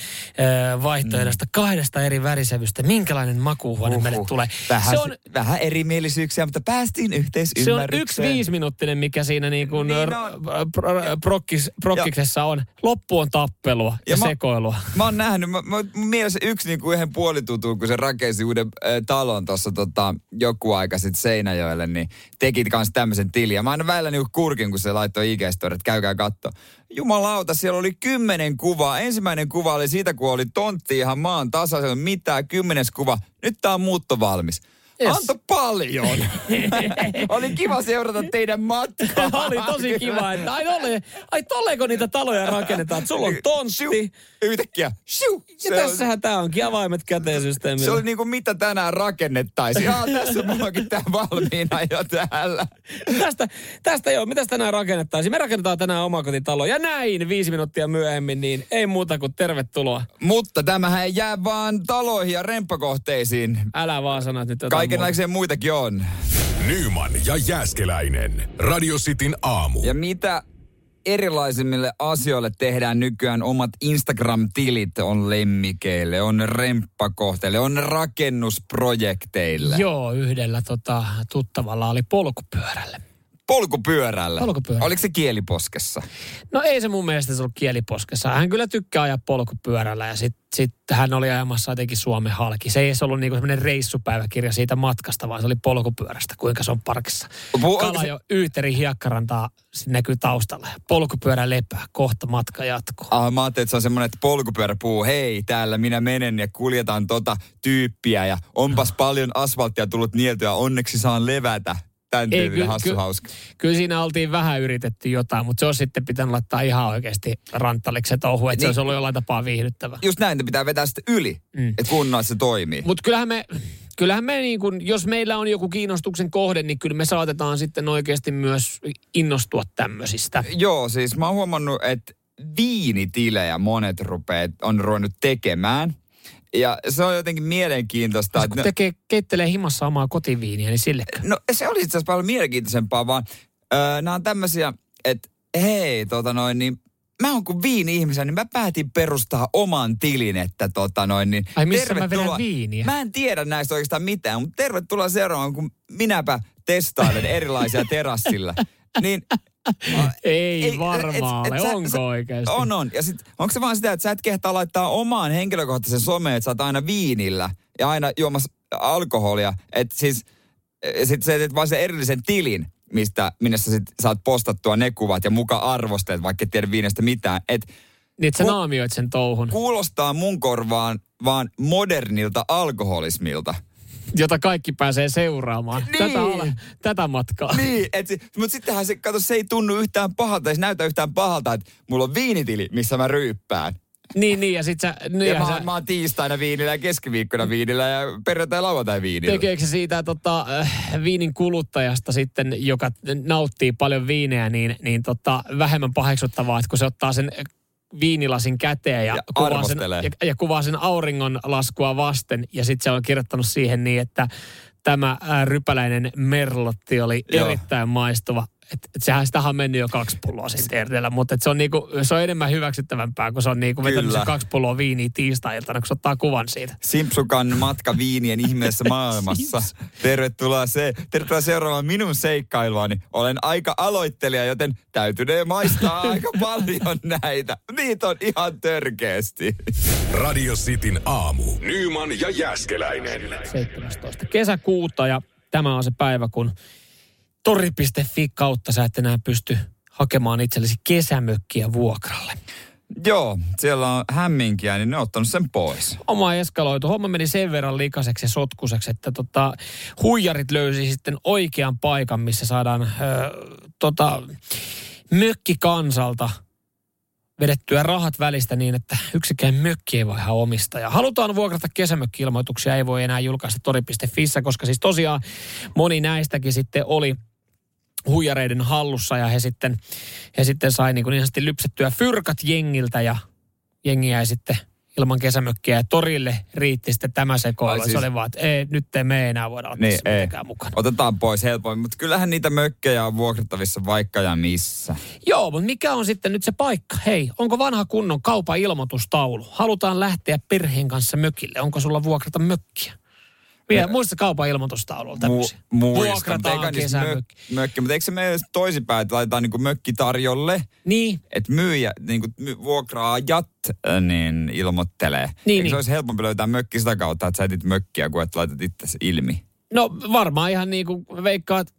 ö, vaihtoehdosta kahdesta eri värisävystä. Minkälainen makuuhuone Uhuh. meille tulee? Vähän, se on, vähän erimielisyyksiä, mutta päästiin se on yhteisymmärrykseen. yksi viisiminuuttinen, mikä siinä niinku Niin niin on. prokkis, prokkiksessa on. Loppu on tappelua ja, Ja mä- sekoilua. Mä oon nähnyt, mä, mä, mun mielessä yksi niinku yhden puolitutun, kun se rakensi uuden äh, talon tuossa tota, joku aika sitten Seinäjoelle, niin teki kans tämmöisen tilin. Ja mä aina välillä niinku kurkin, kun se laittoi ig että käykää katto. Jumalauta, siellä oli kymmenen kuvaa. Ensimmäinen kuva oli siitä, kun oli tontti ihan maan tasaisella, mitään. Kymmenes kuva. Nyt tää on muutto valmis. Yes. Anto paljon. oli kiva seurata teidän matkaa. oli tosi kiva, että ai, tolle, ai tolleeko niitä taloja rakennetaan. Sulla on tontti. Yhtäkkiä. Shiu, Ja se on- tässähän tää onkin avaimet käteen systeemillä. Se oli niinku mitä tänään rakennettaisiin. Jaa, tässä mulla onkin tää valmiina jo täällä. tästä, tästä joo, mitäs tänään rakennettaisiin? Me rakennetaan tänään omakotitalo. Ja näin viisi minuuttia myöhemmin, niin ei muuta kuin tervetuloa. Mutta tämähän ei jää vaan taloihin ja remppakohteisiin. Älä vaan sano, että nyt jotain. Kaikenlaisia muitakin on. Nyman ja Jääskeläinen. Radio Cityn aamu. Ja mitä erilaisimmille asioille tehdään nykyään omat Instagram-tilit on lemmikeille, on remppakohteille, on rakennusprojekteille. Joo, yhdellä tota, tuttavalla oli polkupyörälle. Polkupyörällä. Polkupyörällä. Oliko se kieliposkessa? No ei se mun mielestä se ollut kieliposkessa. Hän kyllä tykkää ajaa polkupyörällä ja sitten sit hän oli ajamassa jotenkin Suomen halki. Se ei edes ollut niinku semmoinen reissupäiväkirja siitä matkasta, vaan se oli polkupyörästä, kuinka se on parkissa. Pu- onko Kala se- jo Yyterin hiekkarantaa näkyy taustalla. Polkupyörä lepää, kohta matka jatkuu. Ah, mä ajattelin, että se on semmoinen, että polkupyörä puhuu, hei, täällä minä menen ja kuljetaan tota tyyppiä ja onpas paljon asfalttia tullut nieltyä, onneksi saan levätä. Tän Ei, ky- hassu ky- hauska. Kyllä siinä oltiin vähän yritetty jotain, mutta se on sitten pitänyt laittaa ihan oikeasti ranttaliksi se touhu, että se Niin. olisi ollut jollain tapaa viihdyttävä. Just näin, että pitää vetää sitten yli, Mm. mm. että kunnolla se toimii. Mutta kyllähän me, kyllähän me niin kun, jos meillä on joku kiinnostuksen kohde, niin kyllä me saatetaan sitten oikeasti myös innostua tämmöisistä. Joo, siis mä oon huomannut, että viinitilejä monet rupeat on ruvennut tekemään. Ja se on jotenkin mielenkiintoista. Kun että tekee, keittelee himassa omaa kotiviiniä, niin sille. No se oli itse asiassa paljon mielenkiintoisempaa, vaan öö, nämä on tämmöisiä, että hei, tota noin, niin mä oon kuin viini-ihmisen, niin mä päätin perustaa oman tilin, että tota noin, niin Ai missä mä tervetuloa- viiniä? Mä en tiedä näistä oikeastaan mitään, mutta tervetuloa seuraamaan, kun minäpä testailen erilaisia terassilla. Niin Ei, Ei, varmaan et- ole, et onko sä- oikeasti? On, on. Ja sit, onko se vaan sitä, että sä et kehtaa laittaa omaan henkilökohtaisen someen, että sä oot aina viinillä ja aina juomassa alkoholia. Että siis, sit sä teet vaan sen erillisen tilin, mistä, minne sä sit saat postattua ne kuvat ja muka arvosteet, vaikka et tiedä viinestä mitään. Et Niin, että sä naamioit sen touhun, kuulostaa mun korvaan vaan modernilta alkoholismilta. Jota kaikki pääsee seuraamaan. Niin. Tätä, ala- tätä matkaa. Niin, et, mutta sittenhän se, kato, se ei tunnu yhtään pahalta, ei se näytä yhtään pahalta, että mulla on viinitili, missä mä ryyppään. Niin, niin, ja sit sä... Niin, Ja ja mä, sä mä oon tiistaina viinillä ja keskiviikkona viinillä ja perjantai ja lauantai viinillä. tekeekö se siitä tota, äh, viinin kuluttajasta sitten, joka nauttii paljon viineä, niin, niin tota, vähemmän paheksuttavaa, että kun se ottaa sen viinilasin käteen ja, Ja kuvaa, sen, ja, ja kuvaa sen auringonlaskua vasten. Ja sitten se on kirjoittanut siihen niin, että tämä rypäläinen merlotti oli Joo. erittäin maistuva. Et, et sehän sitä on mennyt jo kaksi pulloa teerteellä, mutta et se, on niinku, se on enemmän hyväksyttävämpää, kun se on niinku vetänyt sen kaksi pulloa viiniä tiistai-iltana, kun se ottaa kuvan siitä. Simpsukan matka viinien ihmeessä maailmassa. Tervetuloa, se, tervetuloa seuraamaan minun seikkailuani. Olen aika aloittelija, joten täytynee maistaa aika paljon näitä. Niitä on ihan törkeästi. Radio Cityn aamu. Nyman ja Jääskeläinen. 17. kesäkuuta ja tämä on se päivä, kun tori.fi kautta sä et enää pysty hakemaan itsellesi kesämökkiä vuokralle. Joo, siellä on hämminkiä, niin ne on ottanut sen pois. Oma eskaloitu. Homma meni sen verran likaseksi ja sotkuseksi, että tota, huijarit löysi sitten oikean paikan, missä saadaan ö, tota, mökki kansalta vedettyä rahat välistä niin, että yksikään mökki ei vaiha omistaja. Halutaan vuokrata kesämökki-ilmoituksia, ei voi enää julkaista tori.fissä, koska siis tosiaan moni näistäkin sitten oli huijareiden hallussa ja he sitten, he sitten sai niin, kuin niin lypsettyä fyrkat jengiltä ja jengi jäi sitten ilman kesämökkiä ja torille riitti sitten tämä sekoilu. Siis... Se oli vaan, että ei, nyt ei me enää voida olla niin, ei. mukana. Otetaan pois helpoin, mutta kyllähän niitä mökkejä on vuokrattavissa vaikka ja missä. Joo, mutta mikä on sitten nyt se paikka? Hei, onko vanha kunnon kaupan ilmoitustaulu? Halutaan lähteä perheen kanssa mökille. Onko sulla vuokrata mökkiä? Vielä, muista kaupan ilmoitustaululla tämmöisiä. Mu- muista, mutta eikä kesämökki. Mök, mökki, mutta eikö se mene toisinpäin, että laitetaan niin mökki tarjolle? Niin. Että myyjä, niin kuin vuokraajat äh, niin ilmoittelee. Niin, eikö niin. se olisi helpompi löytää mökki sitä kautta, että sä etit mökkiä, kuin että laitat itse ilmi? No varmaan ihan niin kuin veikkaat,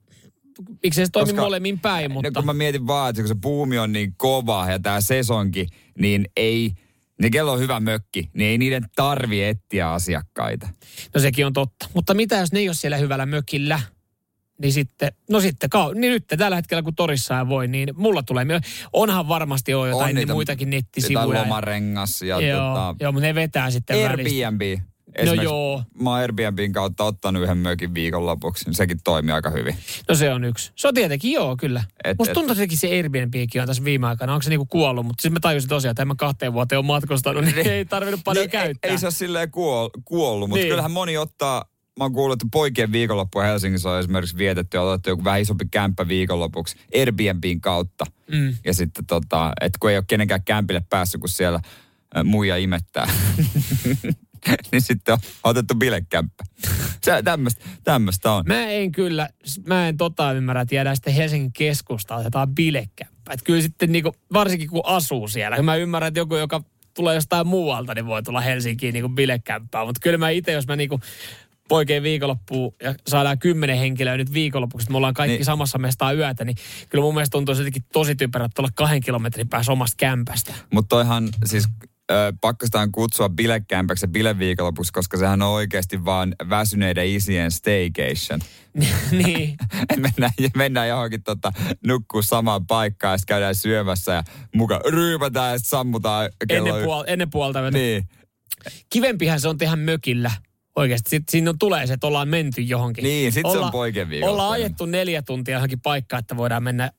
miksi se toimi Koska, molemmin päin, mutta... No, kun mä mietin vaan, että kun se puumi on niin kova ja tämä sesonki, niin ei ne kello on hyvä mökki, niin ei niiden tarvi etsiä asiakkaita. No sekin on totta. Mutta mitä jos ne ei ole siellä hyvällä mökillä? Niin sitten, no sitten, kau- niin nyt tällä hetkellä kun torissa ei voi, niin mulla tulee, onhan varmasti ole jotain on niitä, muitakin nettisivuja. lomarengas ja joo, tota, joo, mutta ne vetää sitten Airbnb. Välistä. No joo. Mä oon Airbnbin kautta ottanut yhden mökin viikonlopuksi, niin sekin toimii aika hyvin. No se on yksi. Se on tietenkin joo, kyllä. Et, Musta tuntuu että se Airbnbkin on tässä viime aikana. Onko se niinku kuollut? Mutta siis mä tajusin tosiaan, että en mä kahteen vuoteen ole matkustanut, niin ei tarvinnut paljon niin, käyttää. Ei, ei se ole silleen kuol, kuollut, mutta niin. kyllähän moni ottaa mä oon kuullut, että poikien viikonloppu Helsingissä on esimerkiksi vietetty ja otettu joku vähän isompi kämppä viikonlopuksi Airbnbin kautta. Mm. Ja sitten tota, että kun ei ole kenenkään kämpille päässyt, kun siellä muija imettää. niin sitten on otettu bilekämppä. Se, tämmöstä, on. Mä en kyllä, mä en tota ymmärrä, että jäädään sitten Helsingin keskustaan, otetaan bilekämppä. Että kyllä sitten niinku, varsinkin kun asuu siellä. Mä ymmärrän, että joku, joka tulee jostain muualta, niin voi tulla Helsinkiin niinku bilekämppään. Mutta kyllä mä itse, jos mä niinku poikien viikonloppuun ja saadaan kymmenen henkilöä nyt viikonloppuksi, että me ollaan kaikki niin. samassa mestaa yötä, niin kyllä mun mielestä tuntuu jotenkin tosi typerä olla kahden kilometrin päässä omasta kämpästä. Mutta toihan siis pakko sitä kutsua bilekämpäksi bileviikonlopuksi, koska sehän on oikeasti vaan väsyneiden isien staycation. niin. mennään, mennään johonkin tota, nukkuu samaan paikkaan ja sitten käydään syömässä ja mukaan ryypätään ja sammutaan kello. Ennen, puol- ennen puolta. Niin. Kivempihän se on tehdä mökillä. Oikeasti. Sitten siinä tulee se, että ollaan menty johonkin. Niin, sitten se on poikien Ollaan ajettu neljä tuntia johonkin paikkaan, että voidaan mennä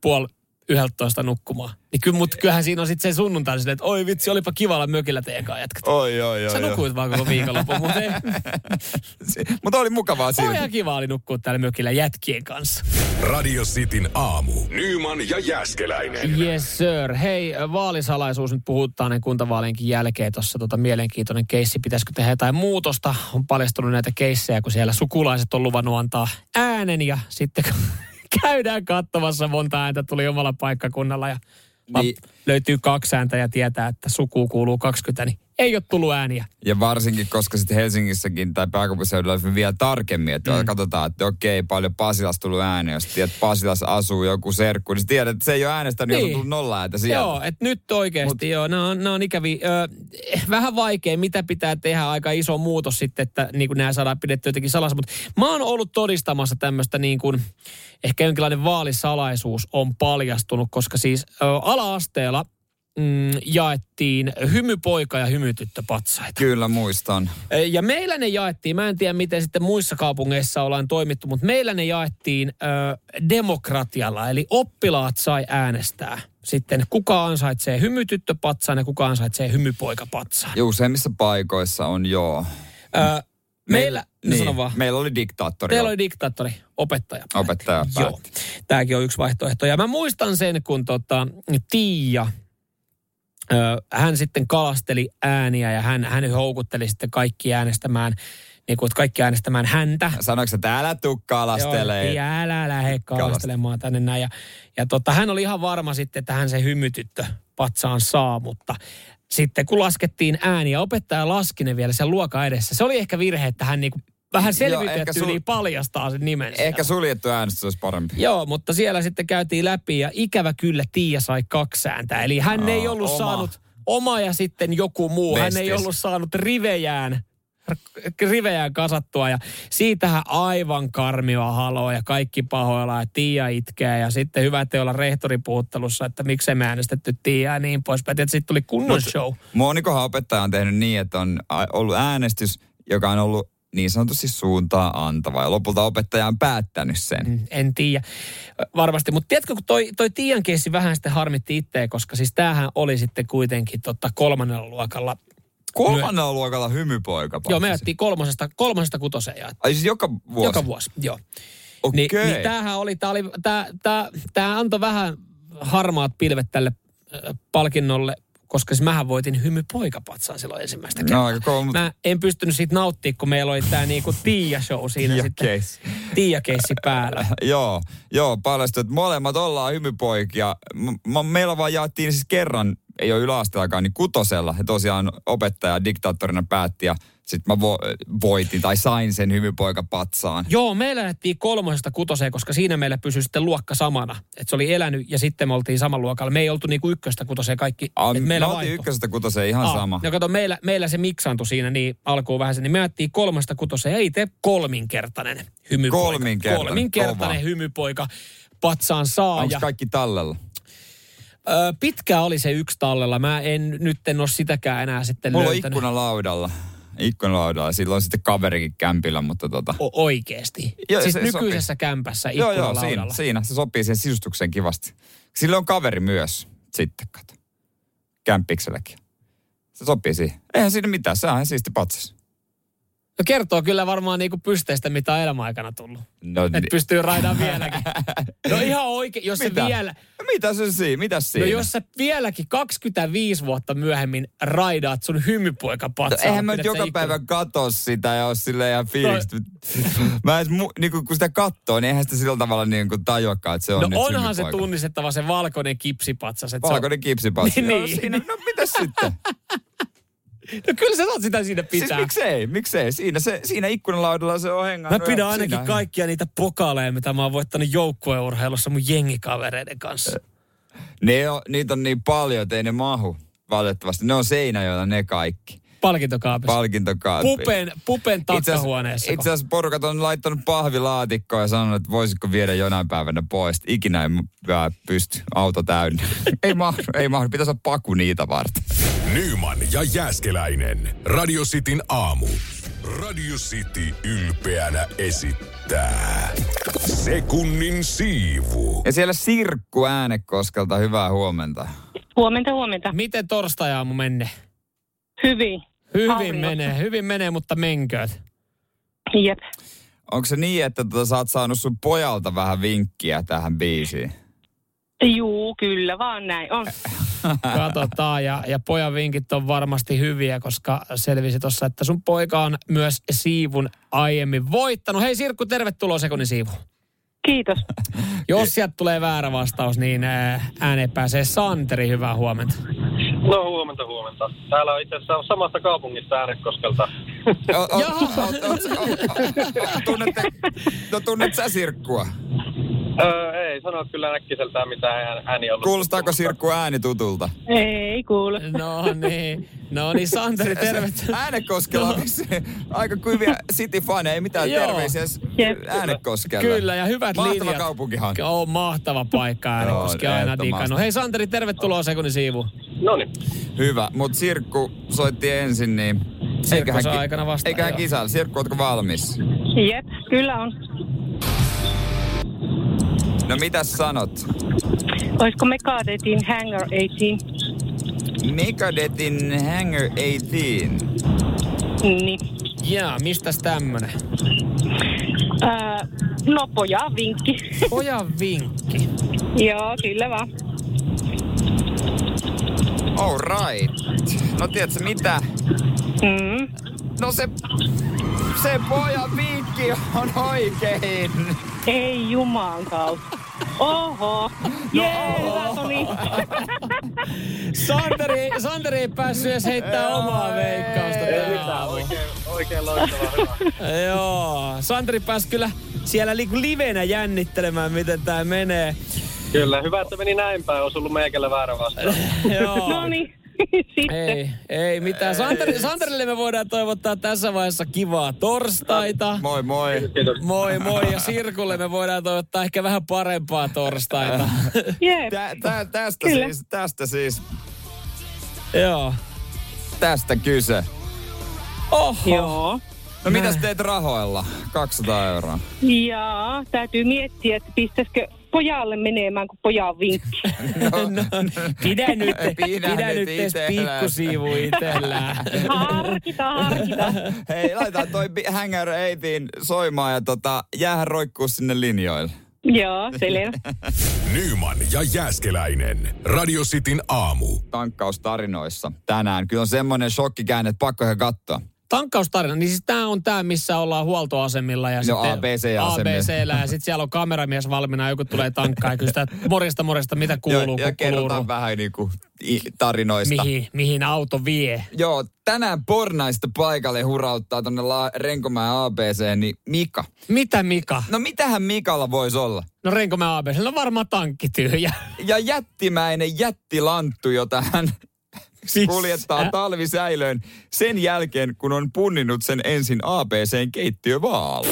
puol 11 nukkumaan. Niin ky, mutta kyllähän siinä on sitten se sunnuntai silleen, että oi vitsi, olipa kiva olla mökillä teidän kanssa jätkät. Oi, oi, oi. Sä nukuit vaan koko viikonloppu, mutta ei. mutta oli mukavaa siinä. Oli ihan kiva oli nukkua täällä mökillä jätkien kanssa. Radio Cityn aamu. Nyman ja Jäskeläinen. Yes sir. Hei, vaalisalaisuus nyt puhuttaa ne kuntavaalienkin jälkeen. Tuossa tota mielenkiintoinen keissi. Pitäisikö tehdä jotain muutosta? On paljastunut näitä keissejä, kun siellä sukulaiset on luvannut antaa äänen ja sitten käydään katsomassa monta ääntä tuli omalla paikkakunnalla ja niin. löytyy kaksi ääntä ja tietää, että suku kuuluu 20, niin ei ole tullut ääniä. Ja varsinkin, koska sitten Helsingissäkin tai pääkaupunkiseudulla vielä tarkemmin, että mm. katsotaan, että okei, paljon Pasilassa tullut ääni. Jos tiedät, että Pasilassa asuu joku serkku, niin tiedät, että se ei ole äänestänyt, niin. jos on tullut nolla ääntä sieltä. Joo, että nyt oikeasti, Mut, joo, nämä on, nämä on ikäviä. Ö, vähän vaikea, mitä pitää tehdä, aika iso muutos sitten, että niin kuin nämä saadaan pidetty jotenkin salassa. Mutta mä oon ollut todistamassa tämmöistä niin kuin, ehkä jonkinlainen vaalisalaisuus on paljastunut, koska siis ö, ala-asteella mm, jaettiin hymypoika ja hymytyttöpatsaita. Kyllä muistan. Ja meillä ne jaettiin, mä en tiedä miten sitten muissa kaupungeissa ollaan toimittu, mutta meillä ne jaettiin ö, demokratialla, eli oppilaat sai äänestää sitten kuka ansaitsee hymytyttöpatsaan ja kuka ansaitsee hymypoikapatsaan. Joo, useimmissa paikoissa on joo. Ö, meillä, no niin, vaan. meillä oli diktaattori. Meillä oli diktaattori, opettaja. Opettaja päätti. Joo, tämäkin on yksi vaihtoehto. Ja mä muistan sen, kun tota, Tiia, hän sitten kalasteli ääniä ja hän, hän houkutteli sitten kaikki äänestämään niin kuin, kaikki äänestämään häntä. Sanoiko että älä tuu kalastelemaan? Joo, älä lähde kalastelemaan tänne näin. Ja, ja tota, hän oli ihan varma sitten, että hän se hymytyttö patsaan saa, mutta sitten kun laskettiin ääniä, opettaja laski ne vielä sen luokan edessä. Se oli ehkä virhe, että hän niinku vähän selvitetty, sul... niin paljastaa sen nimen. Ehkä suljettu äänestys olisi parempi. Joo, mutta siellä sitten käytiin läpi ja ikävä kyllä Tiia sai kaksi ääntä. Eli hän Aa, ei ollut oma. saanut oma ja sitten joku muu. Vestis. Hän ei ollut saanut rivejään rivejään kasattua ja siitähän aivan karmia haloa ja kaikki pahoilla ja Tiia itkee ja sitten hyvä, että olla rehtoripuuttelussa, että miksei me äänestetty Tiia ja niin poispäin. Että sitten tuli kunnon Mut show. Monikohan opettaja on tehnyt niin, että on ollut äänestys, joka on ollut niin sanotusti suuntaa antava. Ja lopulta opettaja on päättänyt sen. Mm, En tiedä varmasti. Mutta tiedätkö, kun toi, toi Tiian keissi vähän sitten harmitti itseä, koska siis tämähän oli sitten kuitenkin totta kolmannella luokalla. Kolmannella luokalla hymypoika. Joo, me jättiin kolmosesta, kolmosesta kutoseen jaettiin. Ai siis joka vuosi? Joka vuosi, joo. Okei. Niin, niin tämähän oli, tää oli tää, tää, tää antoi vähän harmaat pilvet tälle palkinnolle, koska siis mähän voitin hymy poikapatsaan silloin ensimmäistä No, kertaa. aika kova, mutta- Mä en pystynyt siitä nauttimaan, kun meillä oli tää niinku Tiia-show siinä Tiia sitten. Tiia-keissi päällä. Joo, joo, paljastui, että molemmat ollaan hymypoikia. M- m- meillä vaan jaettiin siis kerran, ei ole yläasteellakaan, niin kutosella. Ja tosiaan opettaja diktaattorina päätti ja sitten mä vo- voitin tai sain sen hymypoikapatsaan. Joo, meillä lähdettiin kolmosesta kutoseen, koska siinä meillä pysyi sitten luokka samana. Että se oli elänyt ja sitten me oltiin samalla luokalla. Me ei oltu niinku ykköstä kutoseen kaikki. A, me meillä oltiin vaihtui. ykkösestä kutoseen ihan Aa, sama. No kato, meillä, meillä se miksaantui siinä niin alkuun vähän se, niin me jättiin kolmesta kutoseen ja itse kolminkertainen hymypoika. Kolminkertainen, Kolminkertainen kova. hymypoika patsaan saa. Onko kaikki tallella? ö, pitkään oli se yksi tallella. Mä en nyt en ole sitäkään enää sitten Mulla on löytänyt. ikkuna laudalla. Ikkuna laudalla. Silloin sitten kaverikin kämpillä, mutta tota... O- oikeesti. Joo, siis se nykyisessä sopii. kämpässä Joo, joo, ikkunalaudalla. siinä, siinä. Se sopii siihen sisustukseen kivasti. Sillä on kaveri myös sitten, kato. Kämppikselläkin. Se sopii siihen. Eihän siinä mitään, se on ihan siisti patsas. No kertoo kyllä varmaan niinku pysteistä, mitä on elämäaikana tullut. No, Että pystyy raidaan vieläkin. No ihan oikein, jos Mitä? se vielä... No mitä se siinä? Mitäs siinä? No jos sä vieläkin 25 vuotta myöhemmin raidaat sun hymypoika No, eihän mä nyt joka päivä katso sitä ja ole silleen ihan fiilistä. Mä edes, mu, niin kun sitä katsoo, niin eihän sitä sillä tavalla niin kuin tajuakaan, että se on No onhan se synnypoika. tunnistettava se valkoinen kipsipatsas. se on- Valkoinen kipsipassi. Niin, Joo, niin. siinä, no mitäs sitten? No kyllä sä saat sitä siinä pitää. Siis miksei, miksei? Siinä, se, siinä ikkunalaudalla se on hengannut. Mä pidän ainakin siinä- kaikkia niitä pokaaleja, mitä mä oon voittanut joukkueurheilussa mun jengikavereiden kanssa. Ne on, niitä on niin paljon, että ei ne mahu. Valitettavasti. Ne on Seinäjoella ne kaikki. Palkintokaapissa. Palkintokaappi. Pupen, pupen takkahuoneessa. Itse asiassa porukat on laittanut pahvilaatikkoon ja sanonut, että voisiko viedä jonain päivänä pois. Ikinä ei vielä pysty, auto täynnä. ei mahdu, ei mahdu. Pitäisi olla paku niitä varten. Nyman ja Jääskeläinen. Radio Cityn aamu. Radio City ylpeänä esittää. Sekunnin siivu. Ja siellä Sirkku Äänekoskelta, hyvää huomenta. Huomenta, huomenta. Miten torstai-aamu menee? Hyvin. Hyvin Auringossa. menee, hyvin menee, mutta menkööt. Jep. Onko se niin, että tota, sä oot saanut sun pojalta vähän vinkkiä tähän biisiin? Juu, kyllä vaan näin on. Katsotaan, ja, ja pojan vinkit on varmasti hyviä, koska selvisi tuossa, että sun poika on myös siivun aiemmin voittanut. Hei Sirkku, tervetuloa sekunnin siivuun. Kiitos. Jos sieltä tulee väärä vastaus, niin ää, ääneen pääsee Santeri. Hyvää huomenta. No huomenta, huomenta. Täällä on itse asiassa samasta kaupungista Äänekoskelta. Jaha. no tunnet sä Sirkkua? Öö, ei sano kyllä äkkiseltään mitään ään- ääni ollut. Kuulostaako Sirkku ääni tutulta? Ei kuulu. No niin, no niin Santeri, tervetuloa. Äänekoskella on vissiin aika kuivia City-faneja, ei mitään Joo. terveisiä Jep. Äänekoskella. Kyllä, ja hyvät Mahtava linjat. kaupunkihan. On mahtava paikka Äänekoski, Joo, aina digannut. Hei Santeri, tervetuloa sekunnin siivuun. No niin. Hyvä, mutta Sirkku soitti ensin, niin... Sirkku saa aikana vastaan, Eiköhän joo. kisailla. Sirkku, ootko valmis? Jep, kyllä on. No mitäs sanot? Olisiko Megadetin Hangar 18? Megadetin Hanger 18. Niin. Jaa, mistäs tämmönen? Öö, no pojan vinkki. Pojan vinkki. Joo, kyllä vaan. All right. No tiedätkö mitä? Mm. No se... Se pojan vinkki on oikein. Ei jumaan kautta. Oho. Jee, hyvä Toni. Santeri, Santeri ei päässyt edes heittää omaa veikkausta. tänä aamuna. Oikein, oikein loistava hyvä. Joo, Santeri pääsi kyllä siellä livenä jännittelemään, miten tää menee. Kyllä, hyvä, että meni näin päin. Olisi ollut meikällä väärä vastaus. Joo. No niin. Sitten. Ei, ei mitään. Santeri, Santerille me voidaan toivottaa tässä vaiheessa kivaa torstaita. Moi moi. Kiitos. Moi moi ja Sirkulle me voidaan toivottaa ehkä vähän parempaa torstaita. Tä, tä, tästä Kyllä. siis, tästä siis, Joo. tästä kyse. Oho. Joo. No mitäs teet rahoilla? 200 euroa. Ja täytyy miettiä, että pistäisikö pojalle menemään, kun pojan vinkki. No, pidä nyt, Pidä pidä, nyt pikkusiivu itsellään. Harkita, harkita. Hei, laitetaan toi Hanger 8 soimaan ja tota, jäähän roikkuu sinne linjoille. Joo, selvä. Nyman ja Jääskeläinen. Radio Cityn aamu. Tankkaustarinoissa tänään. Kyllä on semmoinen shokkikäänne, että pakko ihan katsoa. Tankkaustarina, niin siis tämä on tämä, missä ollaan huoltoasemilla ja Joo, sitten. ABCllä ja sitten siellä on kameramies valmiina, joku tulee tankkaan ja kysytään, että morjesta, morjesta, mitä kuuluu, ja, ja kuuluu, kerrotaan vähän niinku i- tarinoista. mihin, mihin auto vie. Joo, tänään pornaista paikalle hurauttaa tonne La- Renkomäen ABC, niin Mika. Mitä Mika? No mitähän Mikalla voisi olla? No Renkomäen ABC, no varmaan tankki tyhjä. Ja jättimäinen jättilanttu, jota hän Siis, kuljettaa äh? talvisäilöön sen jälkeen, kun on punninut sen ensin ABCn keittiövaalle.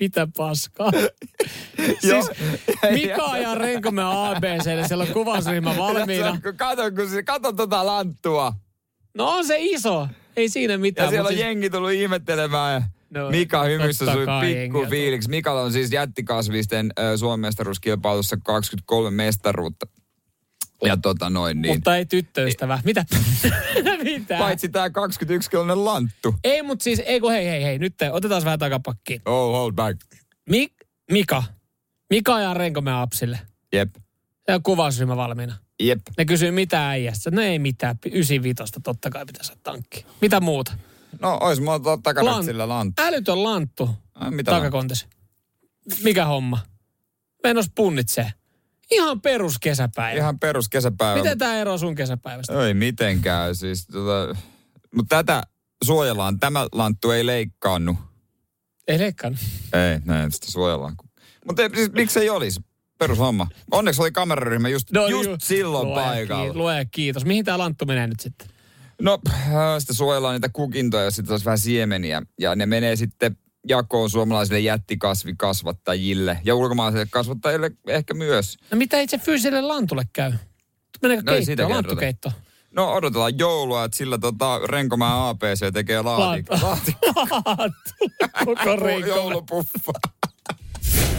Mitä paskaa? Siis Mika ja Renkomäen ABC, siellä on kuvausryhmä valmiina. Kato, kun kato tota lanttua. No on se iso, ei siinä mitään. Ja siellä on siis- jengi tullut ihmettelemään. Ja No, Mika hymyssä sui kai pikku fiiliksi. Mikalla on siis jättikasvisten äh, Suomen mestaruuskilpailussa 23 mestaruutta. Ja tota noin niin. Mutta ei tyttöystävä. Mitä? Mitä? Paitsi tää 21 kiloinen lanttu. Ei, mutta siis, ei kun hei, hei, hei, nyt te, otetaan vähän takapakkiin. Oh, hold back. Mik, Mika. Mika ja Renkomäen apsille. Jep, Se on kuvausryhmä valmiina. jep. Ne kysyy mitä äijästä. No ei mitään, 95 totta kai pitäisi olla tankki. Mitä muuta? No, ois mulla to- takana Lan- sillä lanttu. Älytön lanttu Ai, mitä takakontesi. Mikä homma? Menos punnitsee. Ihan perus kesäpäivä. Ihan perus kesäpäivä. Miten tämä eroaa sun kesäpäivästä? Ei mitenkään. Siis, tota, mutta tätä suojellaan. Tämä lanttu ei leikkaannu. Ei leikkaan. Ei, näin sitä suojellaan. Mutta siis, miksei olisi? Perushomma. Onneksi oli kameraryhmä just, no, just ju- silloin lue paikalla. Lue kiitos. Mihin tämä lanttu menee nyt sitten? No, äh, sitten suojellaan niitä kukintoja ja sitten olisi vähän siemeniä. Ja ne menee sitten jakoon suomalaisille jättikasvikasvattajille ja ulkomaalaisille kasvattajille ehkä myös. No mitä itse fyysiselle lantulle käy? Meneekö No ei keitto? sitä kerrota. Lanttukeitto. No odotellaan joulua, että sillä tota, Renkomäen ABC tekee laatik- Lanttu. laatikko. Koko. Joulupuffa.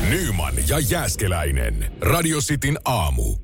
Nyman ja Jääskeläinen. Radio Cityn aamu.